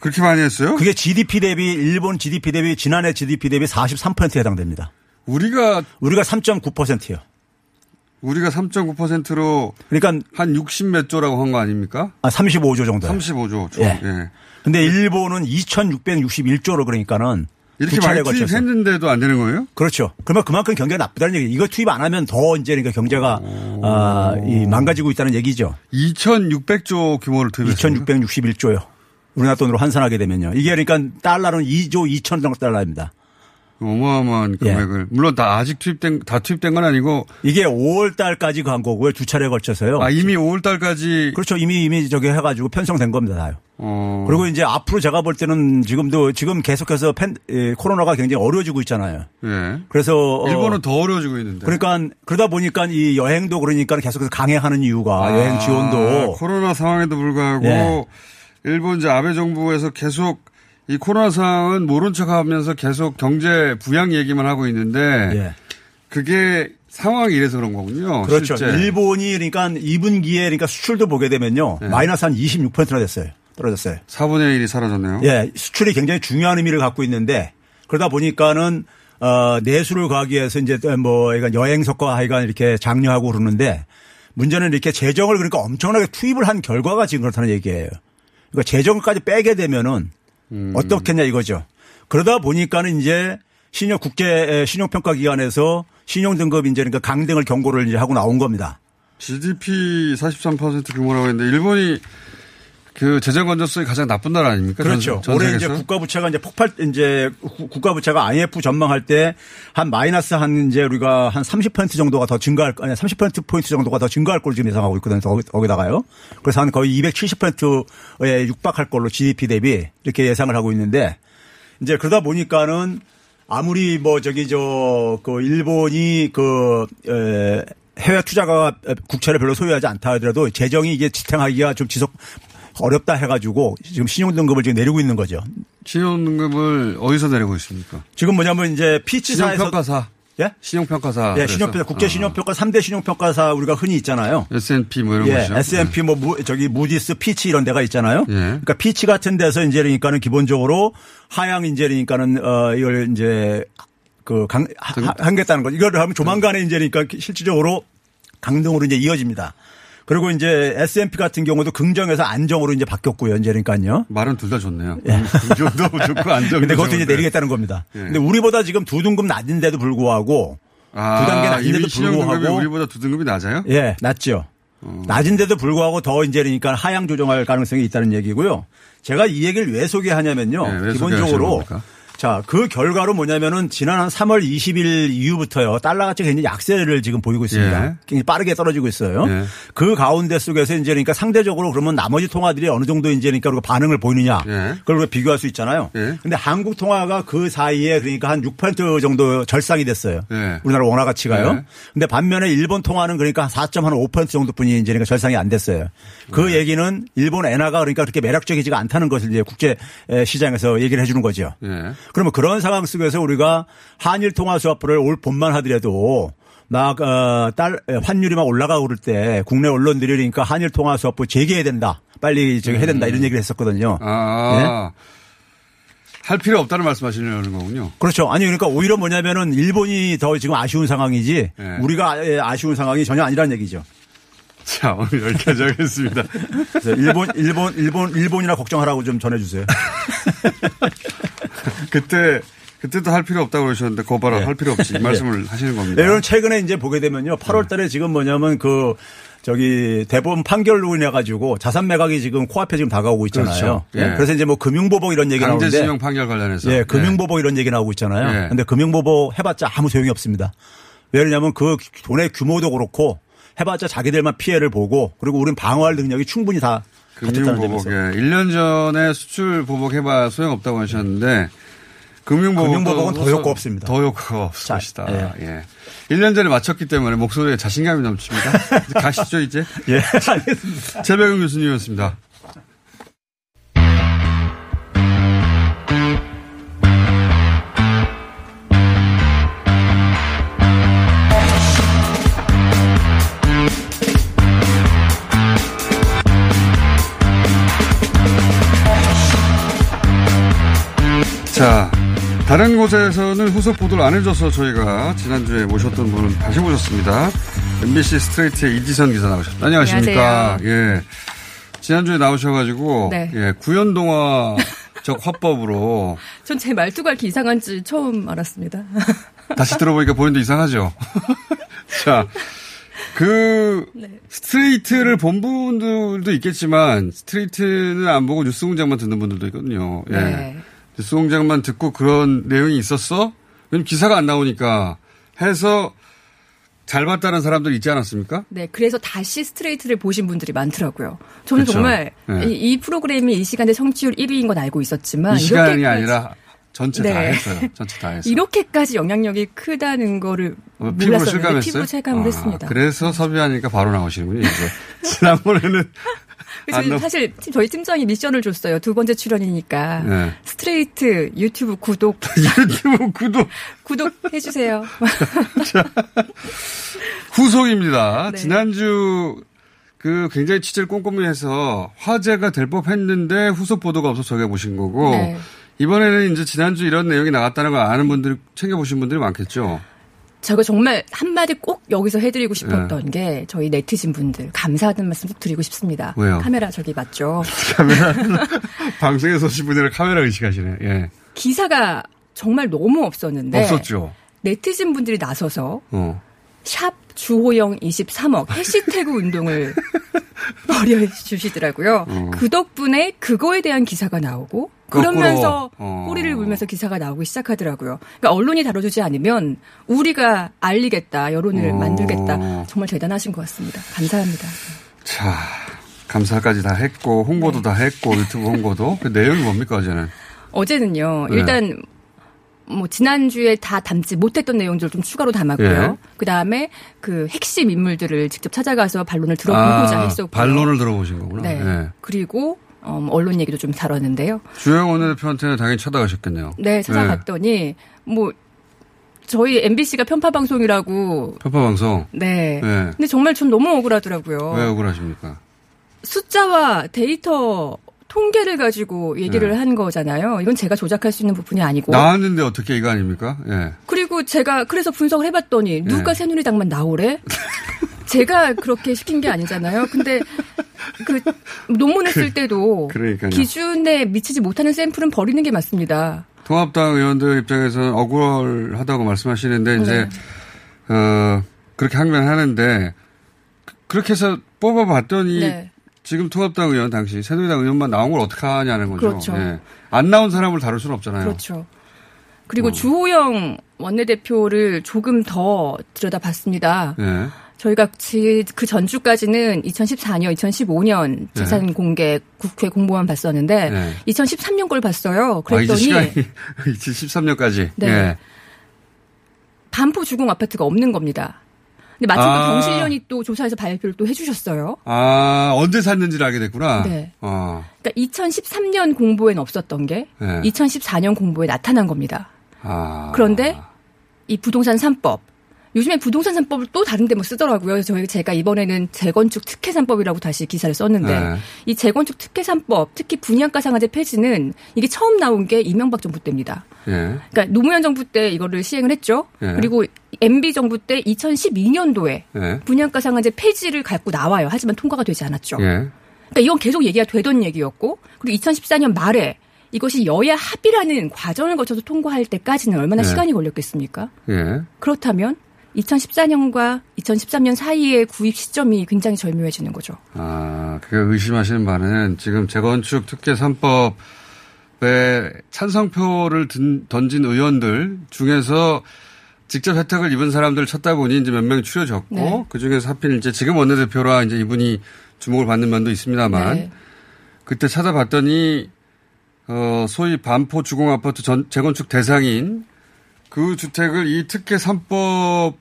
그렇게 많이 했어요? 그게 GDP 대비 일본 GDP 대비 지난해 GDP 대비 43%에 해당됩니다. 우리가 우리가 3.9%예요. 우리가 3.9%로 그러니까 한 60 몇 조라고 한 거 아닙니까? 아, 35조 정도. 35조. 조. 예. 예. 근데 일본은 2,661조로 그러니까는 이렇게 많이. 투입했는데도 안 되는 거예요? 그렇죠. 그러면 그만큼 경기가 나쁘다는 얘기. 이거 투입 안 하면 더 이제 그러니까 경제가 아, 이 망가지고 있다는 얘기죠. 2,600조 규모를 투입했어요. 2,661조요. 우리나라 돈으로 환산하게 되면요. 이게 그러니까 달러는 2조 2천 정도 달러입니다. 어마어마한 예. 금액을. 물론 다 아직 투입된, 다 투입된 건 아니고. 이게 5월 달까지 간 거고요. 두 차례에 걸쳐서요. 아, 이미 5월 달까지. 그렇죠. 이미 이미 저기 해가지고 편성된 겁니다. 다요. 어. 그리고 이제 앞으로 제가 볼 때는 지금도 지금 계속해서 팬, 예, 코로나가 굉장히 어려워지고 있잖아요. 예. 그래서 어, 일본은 더 어려워지고 있는데. 그러니까 그러다 보니까 이 여행도 그러니까 계속해서 강행하는 이유가 아, 여행 지원도 코로나 상황에도 불구하고 예. 일본 이제 아베 정부에서 계속 이 코로나 상황은 모른 척 하면서 계속 경제 부양 얘기만 하고 있는데 예. 그게 상황이 이래서 그런 거군요. 그렇죠. 실제. 일본이 그러니까 2분기에 그러니까 수출도 보게 되면요. 네. 마이너스 한 26%나 됐어요. 떨어졌어요. 4분의 1이 사라졌네요. 예, 수출이 굉장히 중요한 의미를 갖고 있는데 그러다 보니까는 어, 내수를 가기 위해서 이제 뭐 여행석과 하여간 이렇게 장려하고 그러는데 문제는 이렇게 재정을 그러니까 엄청나게 투입을 한 결과가 지금 그렇다는 얘기예요. 그러니까 재정까지 빼게 되면은 음. 어떻겠냐 이거죠. 그러다 보니까는 이제 신용 국제 신용평가 기관에서 신용 등급 이제 그러니까 강등을 경고를 이제 하고 나온 겁니다. GDP 43% 규모라고 했는데 일본이 그 재정 건전성이 가장 나쁜 나라 아닙니까? 그렇죠. 전, 전 올해 이제? 국가 부채가 이제 폭발 이제 구- 국가 부채가 IMF 전망할 때 한 마이너스 한 이제 우리가 한 30% 정도가 더 증가할 아니 30% 포인트 정도가 더 증가할 걸로 지금 예상하고 있거든요. 거기, 거기다가요. 그래서 한 거의 270%에 육박할 걸로 GDP 대비 이렇게 예상을 하고 있는데 이제 그러다 보니까는 아무리 뭐 저기 저 그 일본이 그 에, 해외 투자가 국채를 별로 소유하지 않다 하더라도 재정이 이게 지탱하기가 좀 지속 어렵다 해가지고 지금 신용 등급을 지금 내리고 있는 거죠. 신용 등급을 어디서 내리고 있습니까? 지금 뭐냐면 이제 피치사에서 신용평가사. 예? 신용평가사. 예, 신용평가 국제 신용평가 3대 신용평가사 우리가 흔히 있잖아요. S&P 뭐 이런 예, 거죠. S&P 뭐 무- 저기 무디스 피치 이런 데가 있잖아요. 예. 그러니까 피치 같은 데서 이제 그러니까는 기본적으로 하향 이제 그러니까는 어 이걸 이제 그 강, 하- 하겠다는 거죠. 이걸 하면 조만간에 이제 그러니까 실질적으로 강등으로 이제 이어집니다. 그리고 이제 S&P 같은 경우도 긍정에서 안정으로 이제 바뀌었고요. 이제 그러니까요. 말은 둘 다 좋네요. 예. 긍정도 좋고 안정도 근데 그것도 이제 좋은데. 내리겠다는 겁니다. 예. 근데 우리보다 지금 두 등급 낮은데도 불구하고 아, 두 단계 낮은데도 불구하고 우리보다 두 등급이 낮아요? 예, 낮죠. 어. 낮은데도 불구하고 더 이제 그러니까 하향 조정할 가능성이 있다는 얘기고요. 제가 이 얘기를 왜 소개하냐면요. 예, 왜 소개하시는 기본적으로 겁니까? 자, 그 결과로 뭐냐면은 지난 한 3월 20일 이후부터요. 달러 가치가 굉장히 약세를 지금 보이고 있습니다. 예. 굉장히 빠르게 떨어지고 있어요. 예. 그 가운데 속에서 이제 그러니까 상대적으로 그러면 나머지 통화들이 어느 정도 이제 그러니까 반응을 보이느냐. 예. 그걸 비교할 수 있잖아요. 예. 근데 한국 통화가 그 사이에 그러니까 한 6% 정도 절상이 됐어요. 예. 우리나라 원화 가치가요. 예. 근데 반면에 일본 통화는 그러니까 한 4.5% 정도뿐이 이제 그러니까 절상이 안 됐어요. 그 네. 얘기는 일본 엔화가 그러니까 그렇게 매력적이지가 않다는 것을 이제 국제 에, 시장에서 얘기를 해주는 거죠. 예. 그러면 그런 상황 속에서 우리가 한일 통화 수화풀을 올 봄만 하더라도 막, 어, 딸, 환율이 막 올라가고 그럴 때 국내 언론들이 그러니까 한일 통화 수화풀 재개해야 된다. 빨리 저기 해야 된다. 이런 얘기를 했었거든요. 음. 아. 할 필요 없다는 말씀하시려는 거군요. 그렇죠. 아니 그러니까 오히려 뭐냐면은 일본이 더 지금 아쉬운 상황이지 네. 우리가 아쉬운 상황이 전혀 아니라는 얘기죠. 자, 오늘 여기까지 하겠습니다. 그래서 일본 일본 일본 일본이나 걱정하라고 좀 전해주세요. 그때, 그때도 할 필요 없다고 그러셨는데, 그거 봐라, 네. 할 필요 없이 이 말씀을 하시는 겁니다. 네, 여러분 최근에 이제 보게 되면요. 8월 달에 지금 뭐냐면 그 저기 대법원 판결로 인해 가지고 자산 매각이 지금 코앞에 지금 다가오고 있잖아요. 그렇죠. 예. 그래서 이제 뭐 금융보복 이런 얘기 나오는데 강제신용 판결 관련해서. 예, 금융보복 이런 얘기 나오고 있잖아요. 예. 근데 금융보복 해봤자 아무 소용이 없습니다. 왜냐하면 그 돈의 규모도 그렇고 해봤자 자기들만 피해를 보고 그리고 우리는 방어할 능력이 충분히 다 갖췄다는 금융보복, 점에서. 예. 1년 전에 수출 보복해봐 소용없다고 하셨는데, 금융보복은 더 효과 없습니다. 더 효과가 없을 것이다. 예. 예. 1년 전에 마쳤기 때문에 목소리에 자신감이 넘칩니다. 가시죠, 이제. 예, 알겠습니다. 최백은 교수님이었습니다. 자, 다른 곳에서는 후속 보도를 안 해줘서 저희가 지난주에 모셨던 분을 다시 모셨습니다. MBC 스트레이트의 이지선 기자 나오셨습니다. 안녕하십니까. 예. 지난주에 나오셔가지고, 네. 예, 구연동화적 화법으로 전 제 말투가 이렇게 이상한지 처음 알았습니다. 다시 들어보니까 본인도 이상하죠. 자, 그 네. 스트레이트를 본 분들도 있겠지만 스트레이트는 안 보고 뉴스 공장만 듣는 분들도 있거든요. 예. 네. 뉴스 공장만 듣고 그런 내용이 있었어? 왜냐면 기사가 안 나오니까 해서 잘 봤다는 사람들 있지 않았습니까? 네, 그래서 다시 스트레이트를 보신 분들이 많더라고요. 저는 그쵸. 정말 네. 이, 이 프로그램이 이 시간에 청취율 1위인 건 알고 있었지만 이 시간이 아니라 전체 다 네. 했어요. 전체 다 했어요. 이렇게까지 영향력이 크다는 거를 어, 피부로 실감했어요? 피부 체감을 아, 했습니다. 그래서 섭외하니까 바로 나오시는군요, 이제. 지난번에는 그래서 사실 팀- 저희 팀장이 미션을 줬어요. 두 번째 출연이니까 네. 스트레이트 유튜브 구독 유튜브 구독 구독해 주세요. 후속입니다. 네. 지난주 그 굉장히 취재를 꼼꼼히 해서 화제가 될 법했는데 후속 보도가 없어서 저게 보신 거고 네. 이번에는 이제 지난주 이런 내용이 나갔다는 걸 아는 분들 챙겨보신 분들이 많겠죠. 제가 정말 한마디 꼭 여기서 해드리고 싶었던 네. 게 저희 네티즌 분들 감사하다는 말씀 꼭 드리고 싶습니다. 왜요? 카메라 저기 맞죠? 카메라 방송에서 오신 분들은 카메라 의식하시네. 예. 기사가 정말 너무 없었는데 없었죠. 네티즌 분들이 나서서 어. 샵 주호영 23억 해시태그 운동을 벌여주시더라고요. 어. 그 덕분에 그거에 대한 기사가 나오고. 그러면서 어. 꼬리를 물면서 기사가 나오기 시작하더라고요. 그러니까 언론이 다뤄주지 않으면 우리가 알리겠다, 여론을 어. 만들겠다. 정말 대단하신 것 같습니다. 감사합니다. 자, 감사까지 다 했고 홍보도 다 했고 유튜브 홍보도 그 내용이 뭡니까 어제는? 어제는요, 네. 일단, 뭐, 지난주에 다 담지 못했던 내용들을 좀 추가로 담았고요. 예. 그 다음에 그 핵심 인물들을 직접 찾아가서 반론을 들어보고자 했었고. 반론을 들어보신 거구나. 네. 예. 그리고, 어, 뭐 언론 얘기도 좀 다뤘는데요. 주영 원내대표한테는 당연히 찾아가셨겠네요. 네, 찾아갔더니, 뭐, 저희 MBC가 편파 방송이라고. 편파 방송. 네. 네. 근데 정말 전 너무 억울하더라고요. 왜 억울하십니까? 숫자와 데이터 통계를 가지고 얘기를 네. 한 거잖아요. 이건 제가 조작할 수 있는 부분이 아니고. 나왔는데 어떻게 이거 아닙니까? 예. 그리고 제가 그래서 분석을 해봤더니 누가 네. 새누리당만 나오래? 제가 그렇게 시킨 게 아니잖아요. 근데 그 논문을 쓸 때도 그러니까요. 기준에 미치지 못하는 샘플은 버리는 게 맞습니다. 통합당 의원들 입장에서는 억울하다고 말씀하시는데 이제 네. 어 그렇게 항변하는데 그- 그렇게 해서 뽑아봤더니 네. 지금 통합당 의원 당시 새누리당 의원만 나온 걸 어떻게 하냐는 거죠. 그렇죠. 예. 안 나온 사람을 다룰 수는 없잖아요. 그렇죠. 그리고 어. 주호영 원내대표를 조금 더 들여다봤습니다. 예. 저희가 지- 그 전주까지는 2014년, 2015년 네. 재산 공개 국회 공보만 봤었는데 네. 2013년 걸 봤어요. 아, 그랬더니 시간이 2013년까지. 네. 예. 반포 주공 아파트가 없는 겁니다. 근데 마침 또 아. 경실련이 또 조사해서 발표를 또 해주셨어요. 아 언제 샀는지를 알게 됐구나. 네. 어. 그러니까 2013년 공보에는 없었던 게 네. 2014년 공보에 나타난 겁니다. 아. 그런데 이 부동산 3법 요즘에 부동산 3법을 또 다른 데 뭐 쓰더라고요. 그래서 저희 제가 이번에는 재건축 특혜 3법이라고 다시 기사를 썼는데 네. 이 재건축 특혜 3법 특히 분양가 상한제 폐지는 이게 처음 나온 게 이명박 정부 때입니다. 예. 그러니까 노무현 정부 때 이거를 시행을 했죠. 예. 그리고 MB 정부 때 2012년도에 예. 분양가 상한제 폐지를 갖고 나와요. 하지만 통과가 되지 않았죠. 예. 그러니까 이건 계속 얘기가 되던 얘기였고 그리고 2014년 말에 이것이 여야 합의라는 과정을 거쳐서 통과할 때까지는 얼마나 네. 시간이 걸렸겠습니까? 예. 그렇다면 2014년과 2013년 사이의 구입 시점이 굉장히 절묘해지는 거죠. 아, 그 의심하시는 바는 지금 재건축 특혜 3법에 찬성표를 든- 던진 의원들 중에서 직접 혜택을 입은 사람들을 찾다 보니 이제 몇 명이 추려졌고 네. 그 중에서 하필 이제 지금 원내대표라 이제 이분이 주목을 받는 면도 있습니다만 네. 그때 찾아봤더니 어, 소위 반포 주공 아파트 전, 재건축 대상인 그 주택을 이 특혜 3법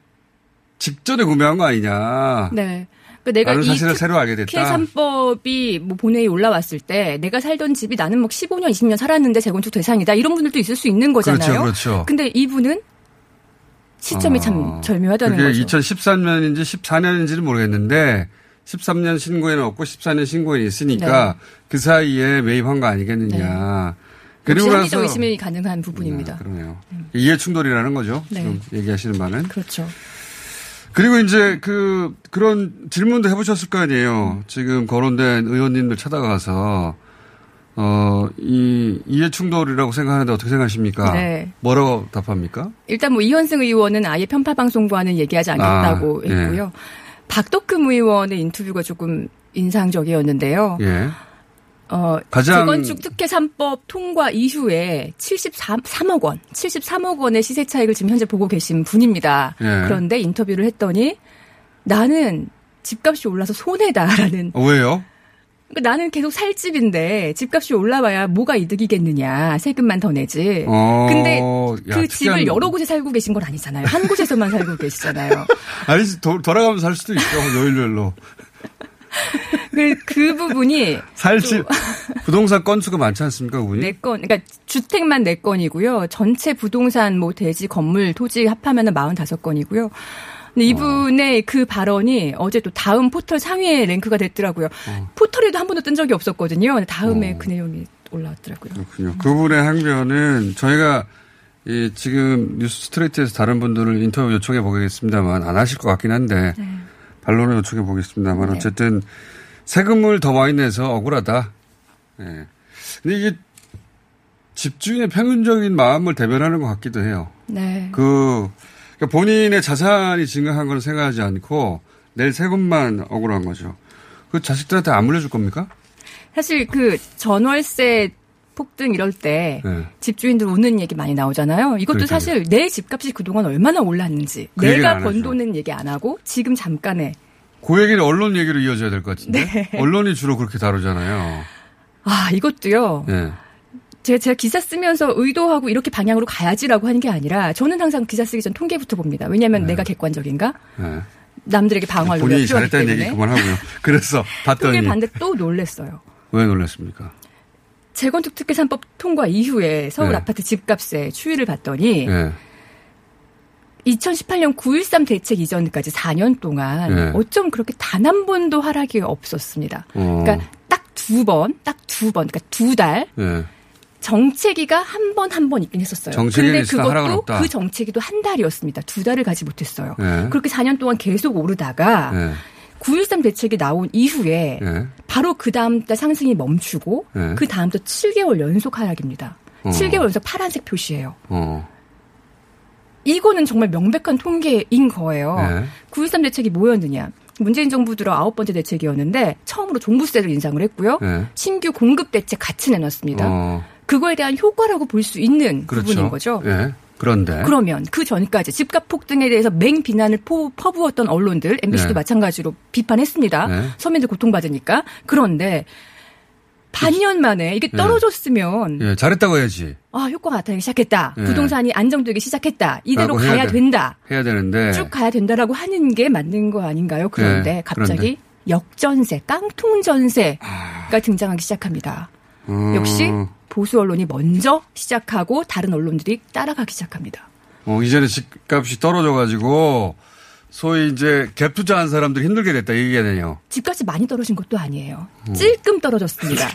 직전에 구매한 거 아니냐. 네. 그러니까 내가 이 사실을 특- 새로 알게 됐다. 3법이 뭐 본회의 올라왔을 때 내가 살던 집이 나는 뭐 15년, 20년 살았는데 재건축 대상이다. 이런 분들도 있을 수 있는 거잖아요. 그렇죠, 그렇죠. 근데 이분은 시점이 참 절묘하다는 그게 거죠. 2013년인지 14년인지는 모르겠는데 13년 신고에는 없고 14년 신고에 있으니까 네. 그 사이에 매입한 거 아니겠느냐. 역시 그리고 합리적 나서 의심이 가능한 부분입니다. 그러네요. 이해 충돌이라는 거죠. 네. 지금 얘기하시는 바는. 그렇죠. 그리고 이제 그 그런 질문도 해보셨을 거 아니에요. 지금 거론된 의원님들 찾아가서 어 이 이해 충돌이라고 생각하는데 어떻게 생각하십니까? 네. 뭐라고 답합니까? 일단 뭐 이현승 의원은 아예 편파 방송과는 얘기하지 않겠다고 아, 예. 했고요. 박덕흠 의원의 인터뷰가 조금 인상적이었는데요. 예. 어, 가장- 재건축 특혜 3법 통과 이후에 73억 원, 73억 원의 시세 차익을 지금 현재 보고 계신 분입니다. 예. 그런데 인터뷰를 했더니 나는 집값이 올라서 손해다라는 어, 왜요? 그러니까 나는 계속 살 집인데 집값이 올라와야 뭐가 이득이겠느냐 세금만 더 내지. 어, 근데 야, 그 집을 여러 곳에 살고 계신 건 아니잖아요. 한 곳에서만 살고 계시잖아요. 아니 도, 돌아가면서 살 수도 있죠. 요일별로. 그, 그 부분이 살집 부동산 건수가 많지 않습니까, 그분이? 네 건, 그러니까 주택만 네 건이고요. 전체 부동산 뭐 대지, 건물, 토지 합하면 은 45건이고요. 근데 이분의 그 발언이 어제 또 다음 포털 상위에 랭크가 됐더라고요. 포털에도 한 번도 뜬 적이 없었거든요. 다음에 그 내용이 올라왔더라고요. 그렇군요. 그분의 항변은 저희가 이 지금 뉴스 스트레이트에서 다른 분들을 인터뷰 요청해 보겠습니다만 안 하실 것 같긴 한데 반론을 요청해 보겠습니다만 어쨌든 세금을 더 많이 내서 억울하다. 예. 근데 이게 집주인의 평균적인 마음을 대변하는 것 같기도 해요. 네. 그 그러니까 본인의 자산이 증가한 걸 생각하지 않고 낼 세금만 억울한 거죠. 그 자식들한테 안 물려줄 겁니까? 사실 그 전월세 폭등 이럴 때 네. 집주인들 우는 얘기 많이 나오잖아요. 이것도 그러니까요. 사실 내 집값이 그동안 얼마나 올랐는지 그 내가 안 번. 돈은 얘기 안 하고 지금 잠깐에 그 얘기는 언론 얘기로 이어져야 될 것 같은데. 네. 언론이 주로 그렇게 다루잖아요. 아 이것도요. 예. 제가, 제가 기사 쓰면서 의도하고 이렇게 방향으로 가야지라고 하는 게 아니라 저는 항상 기사 쓰기 전 통계부터 봅니다. 왜냐하면 내가 객관적인가? 예. 남들에게 방어할 본인이 잘했다는. 얘기 그만하고요. 그래서 봤더니 통계 봤는데 또 놀랬어요. 왜 놀랐습니까? 재건축 특혜 3법 통과 이후에 서울 네. 아파트 집값의 추이를 봤더니 예. 2018년 9.13 대책 이전까지 4년 동안 네. 어쩜 그렇게 단 한 번도 하락이 없었습니다. 어. 그러니까 딱 두 번, 딱 두 번, 그러니까 두달 예. 정체기가 한 번 한 번 있긴 했었어요. 근데 그것도. 그 정체기도 한 달이었습니다. 두 달을 가지 못했어요. 예. 그렇게 4년 동안 계속 오르다가 예. 9.13 대책이 나온 이후에 예. 바로 그 다음 달 상승이 멈추고 예. 그 다음 달 7개월 연속 하락입니다. 어. 7개월 연속 파란색 표시예요. 어. 이거는 정말 명백한 통계인 거예요. 네. 9.13 대책이 뭐였느냐. 문재인 정부 들어 아홉 번째 대책이었는데 처음으로 종부세를 인상을 했고요. 네. 신규 공급 대책 같이 내놨습니다. 어. 그거에 대한 효과라고 볼 수 있는 그렇죠. 부분인 거죠. 예. 그런데 그러면 그 전까지 집값 폭등에 대해서 맹 비난을 포, 퍼부었던 언론들, MBC도 네. 마찬가지로 비판했습니다. 네. 서민들 고통받으니까. 그런데 반년 만에 이게 네. 떨어졌으면 예, 잘했다고 해야지. 아 효과가 나타나기 시작했다. 네. 부동산이 안정되기 시작했다. 이대로 가야 돼. 된다. 해야 되는데 쭉 가야 된다라고 하는 게 맞는 거 아닌가요? 그런데 네, 갑자기 그런데. 역전세, 깡통전세가 등장하기 시작합니다. 음. 역시 보수 언론이 먼저 시작하고 다른 언론들이 따라가기 시작합니다. 어, 이제는 집값이 떨어져가지고 소위 이제 갭 투자한 사람들이 힘들게 됐다 이 되네요. 집값이 많이 떨어진 것도 아니에요. 음. 찔끔 떨어졌습니다.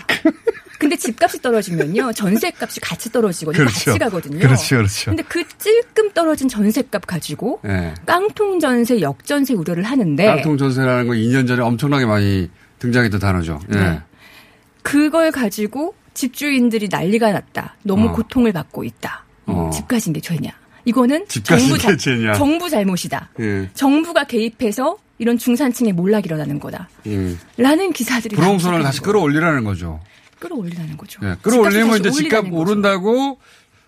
근데 집값이 떨어지면요 전세값이 같이 떨어지고 요 같이 가거든요. 그렇죠, 그렇죠. 근데 그 찔끔 떨어진 전세값 가지고 예. 깡통 전세, 역전세 우려를 하는데 깡통 전세라는 거 2년 전에 엄청나게 많이 등장했던 단어죠. 예. 네. 그걸 가지고 집주인들이 난리가 났다. 너무 어. 고통을 받고 있다. 어. 집 가진 게 죄냐? 이거는 정부 게 죄냐. 정부 잘못이다. 예. 정부가 개입해서 이런 중산층의 몰락이 일어나는 거다. 음. 라는 기사들이 부동산을 다시 끌어올리라는 거죠. 끌어올리라는 거죠. 예. 끌어올리면 이제 집값. 오른다고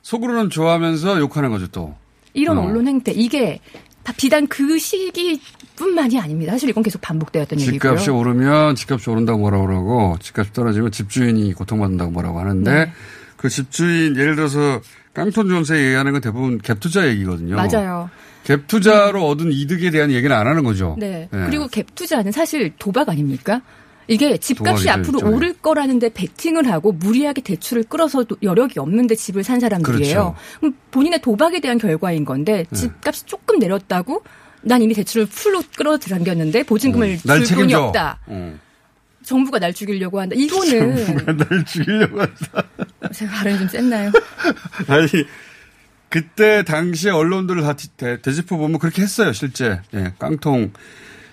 속으로는 좋아하면서 욕하는 거죠 또. 이런 어. 언론 행태 이게 다 비단 그 시기 뿐만이 아닙니다. 사실 이건 계속 반복되었던 얘기고요. 집값이 오르면 집값이 오른다고 뭐라고 그러고 집값이 떨어지면 집주인이 고통받는다고 뭐라고 하는데 네. 그 집주인 예를 들어서 깡통 전세 얘기하는 건 대부분 갭 투자 얘기거든요. 맞아요. 갭 투자로 얻은 이득에 대한 얘기는 안 하는 거죠. 네. 예. 그리고 갭 투자는 사실 도박 아닙니까? 이게 집값이 앞으로 일종의. 오를 거라는데 베팅을 하고 무리하게 대출을 끌어서 도- 여력이 없는데 집을 산 사람들이에요. 그렇죠. 본인의 도박에 대한 결과인 건데 네. 집값이 조금 내렸다고 난 이미 대출을 풀로 끌어들였는데 보증금을 날줄 돈이. 없다. 어. 정부가 날 죽이려고 한다. 이거는 날 죽이려고 한다. 제가 발음이 좀 셌나요? 아니 그때 당시에 언론들을 다 되짚어 보면 그렇게 했어요 실제. 예, 깡통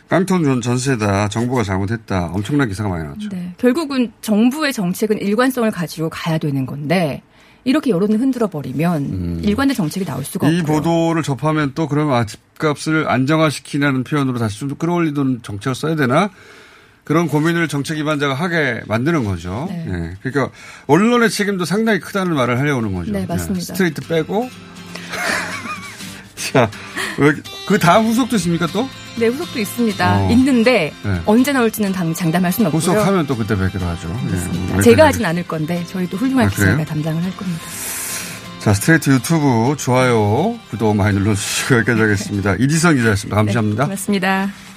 깡통 전- 전세다 정부가 잘못했다 엄청난 기사가 많이 나왔죠. 네. 결국은 정부의 정책은 일관성을 가지고 가야 되는 건데 이렇게 여론을 흔들어 버리면 일관된 정책이 나올 수가 음. 이 없고요. 보도를 접하면 또 그러면 아, 집값을 안정화시키는 표현으로 다시 좀 끌어올리는 정책을 써야 되나? 그런 고민을 정책 기반자가 하게 만드는 거죠. 네. 예. 그러니까 언론의 책임도 상당히 크다는 말을 하려는 거죠. 네, 맞습니다. 예. 스트레이트 빼고. 자, 그 다음 후속도 있습니까 또? 네, 후속도 있습니다. 어. 있는데 네. 언제 나올지는 당 장담할 수는 없고요. 후속하면 또 그때 뵙기로 하죠. 예. 제가 하진 않을 건데 저희 또 훌륭한 아? 기자가 담당을 할 겁니다. 자, 스트레이트 유튜브 좋아요, 구독 많이 눌러주시고 여기까지 하겠습니다. 이지선 기자였습니다. 감사합니다. 고맙습니다.